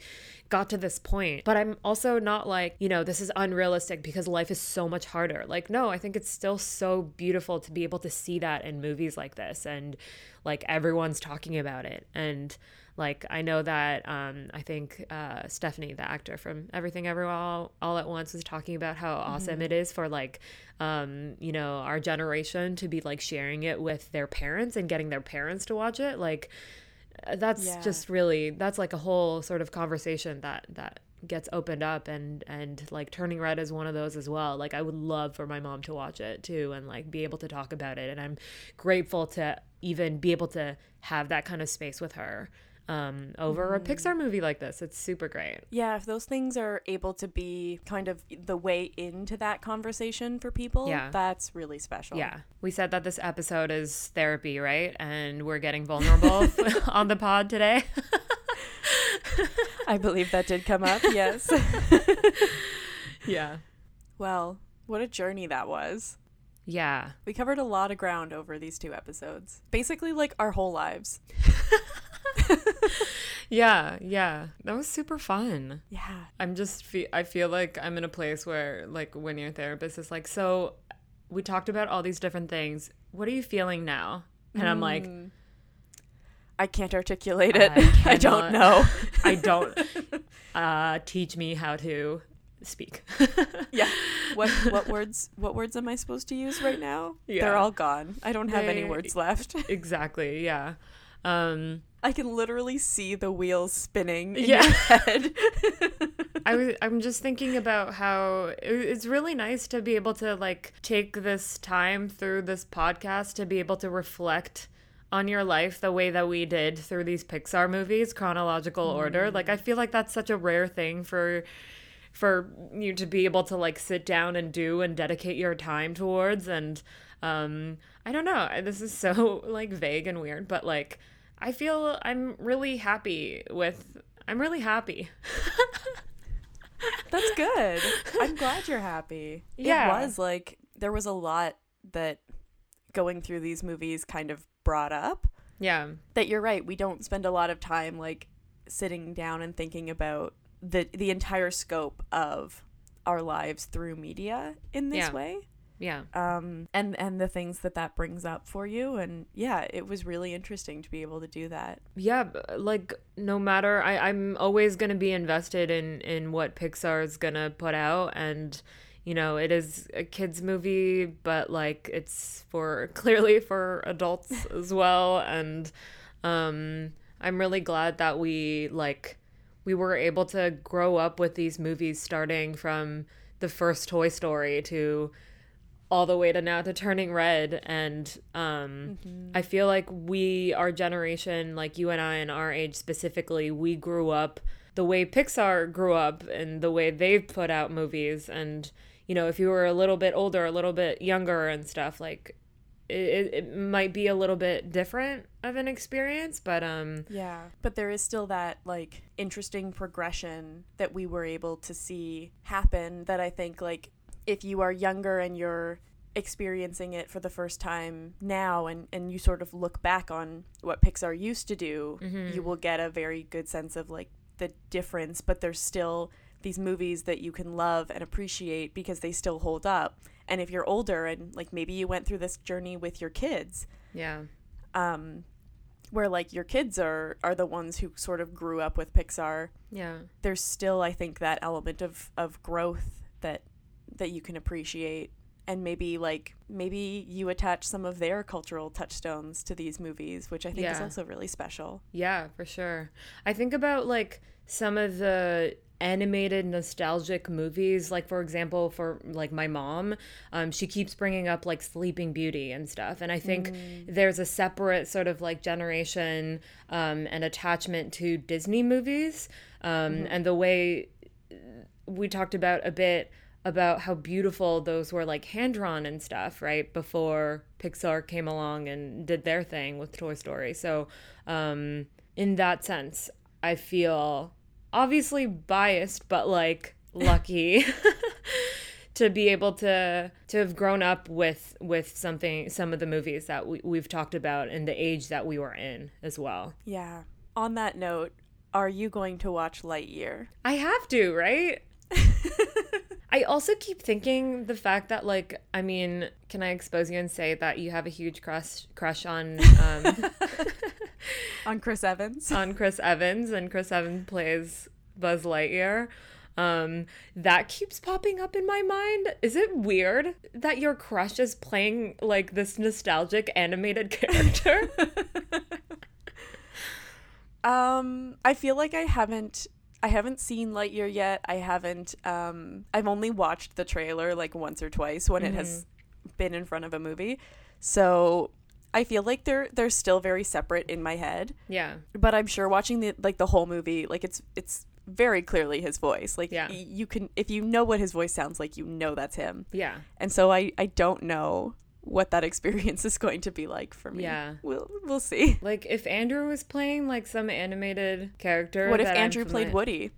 got to this point. But I'm also not like, you know, this is unrealistic because life is so much harder. Like, no, I think it's still so beautiful to be able to see that in movies like this and like everyone's talking about it. And like I know that um, I think uh, Stephanie, the actor from Everything Everywhere All, All at Once, was talking about how awesome it is for like um, you know our generation to be like sharing it with their parents and getting their parents to watch it. Like uh, that's Yeah. just really that's like a whole sort of conversation that that gets opened up and and like turning red is one of those as well like i would love for my mom to watch it too and like be able to talk about it and i'm grateful to even be able to have that kind of space with her um, over a Pixar movie like this. It's super great. Yeah, if those things are able to be kind of the way into that conversation for people, Yeah. that's really special. Yeah. We said that this episode is therapy, right? And we're getting vulnerable *laughs* *laughs* on the pod today. I believe that did come up, yes. *laughs* yeah. well, what a journey that was. Yeah. We covered a lot of ground over these two episodes. Basically, like our whole lives. *laughs* Yeah. Yeah. That was super fun. Yeah. I'm just, fe- I feel like I'm in a place where, like, when your therapist is like, so we talked about all these different things. What are you feeling now? And I'm like, Mm. I can't articulate it. I *laughs* I, don't know. I don't, *laughs* uh, teach me how to speak. yeah. What what words what words am I supposed to use right now? Yeah. They're all gone. I don't have any words left. exactly. Yeah. Um, I can literally see the wheels spinning in Yeah. your *laughs* head. I was, I'm just thinking about how it's really nice to be able to like take this time through this podcast to be able to reflect on your life the way that we did through these Pixar movies, chronological order. Like I feel like that's such a rare thing for for you to be able to like sit down and do and dedicate your time towards and um I don't know, this is so *laughs* like vague and weird, but like I feel I'm really happy with I'm really happy. *laughs* That's good. I'm glad you're happy. Yeah. It was like there was a lot that going through these movies kind of brought up. Yeah. That you're right. We don't spend a lot of time like sitting down and thinking about the the entire scope of our lives through media in this Yeah. way. Yeah. Um and and the things that that brings up for you and yeah, it was really interesting to be able to do that. Yeah, like no matter I I'm always going to be invested in in what Pixar is going to put out and you know, it is a kids movie, but like it's for *laughs* clearly for adults *laughs* as well and um I'm really glad that we like we were able to grow up with these movies starting from the first Toy Story to all the way to now to turning red and um Mm-hmm. i feel like we our generation like you and i and our age specifically we grew up the way pixar grew up and the way they've put out movies and you know if you were a little bit older a little bit younger and stuff like it, it might be a little bit different of an experience but um Yeah. But there is still that like interesting progression that we were able to see happen that I think like if you are younger and you're experiencing it for the first time now and, and you sort of look back on what Pixar used to do, you will get a very good sense of like the difference, but there's still these movies that you can love and appreciate because they still hold up. And if you're older and like maybe you went through this journey with your kids, yeah um, where like your kids are are the ones who sort of grew up with Pixar. yeah There's still, I think, that element of of growth that that you can appreciate, and maybe like maybe you attach some of their cultural touchstones to these movies, which I think is also really special. Yeah, for sure. I think about like some of the animated nostalgic movies like for example for like my mom um she keeps bringing up like sleeping beauty and stuff and i think there's a separate sort of like generation um and attachment to disney movies um and the way we talked about a bit about how beautiful those were like hand drawn and stuff right before pixar came along and did their thing with toy story so um in that sense i feel obviously biased but like lucky *laughs* to be able to to have grown up with with something some of the movies that we, we've talked about and the age that we were in as well Yeah. On that note, are you going to watch Lightyear? I have to, right? *laughs* I also keep thinking the fact that, like, I mean, can I expose you and say that you have a huge crush crush on um, *laughs* On Chris Evans? on Chris Evans, and Chris Evans plays Buzz Lightyear. Um, that keeps popping up in my mind. Is it weird that your crush is playing like this nostalgic animated character? *laughs* Um, I feel like I haven't I haven't seen Lightyear yet. I haven't um I've only watched the trailer like once or twice when it has been in front of a movie. So I feel like they're they're still very separate in my head. yeah, But I'm sure watching the like the whole movie, like it's it's very clearly his voice. Like Yeah. y- you can if you know what his voice sounds like, you know that's him. yeah. And so I I don't know what that *laughs* experience is going to be like for me. Yeah. We'll we'll see. Like if Andrew was playing like some animated character. What if Andrew played Woody?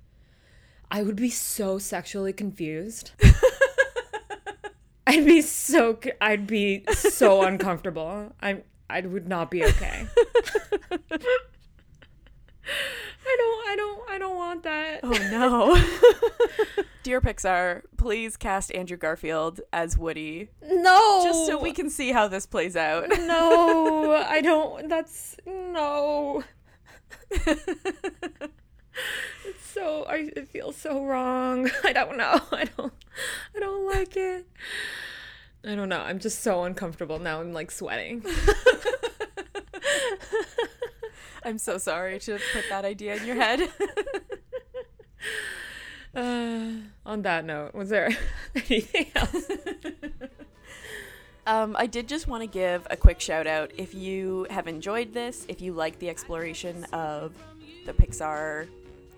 I would be so sexually confused. *laughs* I'd be so I'd be so uncomfortable. I'm I would not be okay. *laughs* I don't I don't I don't want that. Oh no. *laughs* Dear Pixar, please cast Andrew Garfield as Woody No. just so we can see how this plays out. No, I don't that's no. It's so I it feels so wrong. *laughs* I don't know. I don't I don't like it. I don't know. I'm just so uncomfortable now. I'm like sweating. *laughs* I'm so sorry to put that idea in your head. Uh, *laughs* on that note, was there *laughs* anything else? *laughs* Um, I did just want to give a quick shout out if you have enjoyed this, if you like the exploration of the Pixar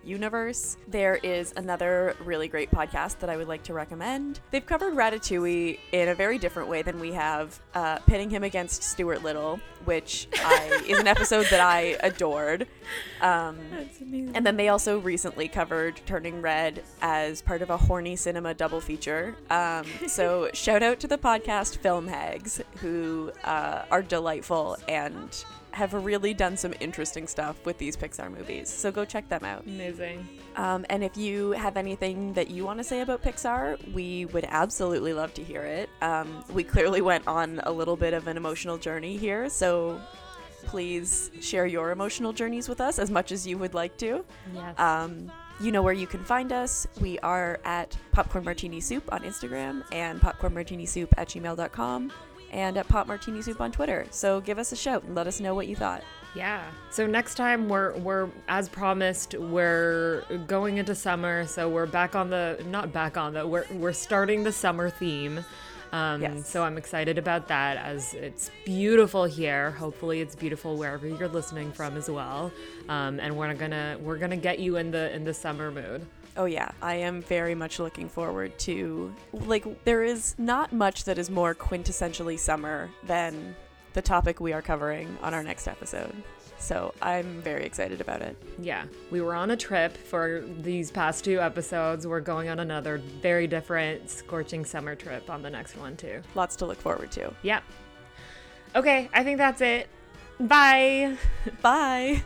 universe, there is another really great podcast that I would like to recommend. They've covered Ratatouille in a very different way than we have, uh, pitting him against Stuart Little, which I, is an episode that I adored. Um, *laughs* and then they also recently covered Turning Red as part of a horny cinema double feature. Um, so *laughs* shout out to the podcast Film Hags, who uh, are delightful and have really done some interesting stuff with these Pixar movies. So go check them out. Amazing. Um, and if you have anything that you want to say about Pixar, we would absolutely love to hear it. Um, we clearly went on a little bit of an emotional journey here, so please share your emotional journeys with us as much as you would like to. Yes. Um, you know where you can find us. We are at Popcorn Martini Soup on Instagram and Popcorn Martini Soup at gmail.com and at Pop Martini Soup on Twitter. So give us a shout and let us know what you thought. yeah. So next time we're we're as promised we're going into summer, so we're back on the not back on the we're we're starting the summer theme. Um, Yes. So I'm excited about that as it's beautiful here. Hopefully, it's beautiful wherever you're listening from as well. Um, and we're gonna we're gonna get you in the in the summer mood. Oh yeah, I am very much looking forward to like there is not much that is more quintessentially summer than the topic we are covering on our next episode. So I'm very excited about it. Yeah, we were on a trip for these past two episodes. We're going on another very different scorching summer trip on the next one too. Lots to look forward to. Yep. Okay, I think that's it. Bye. *laughs* Bye.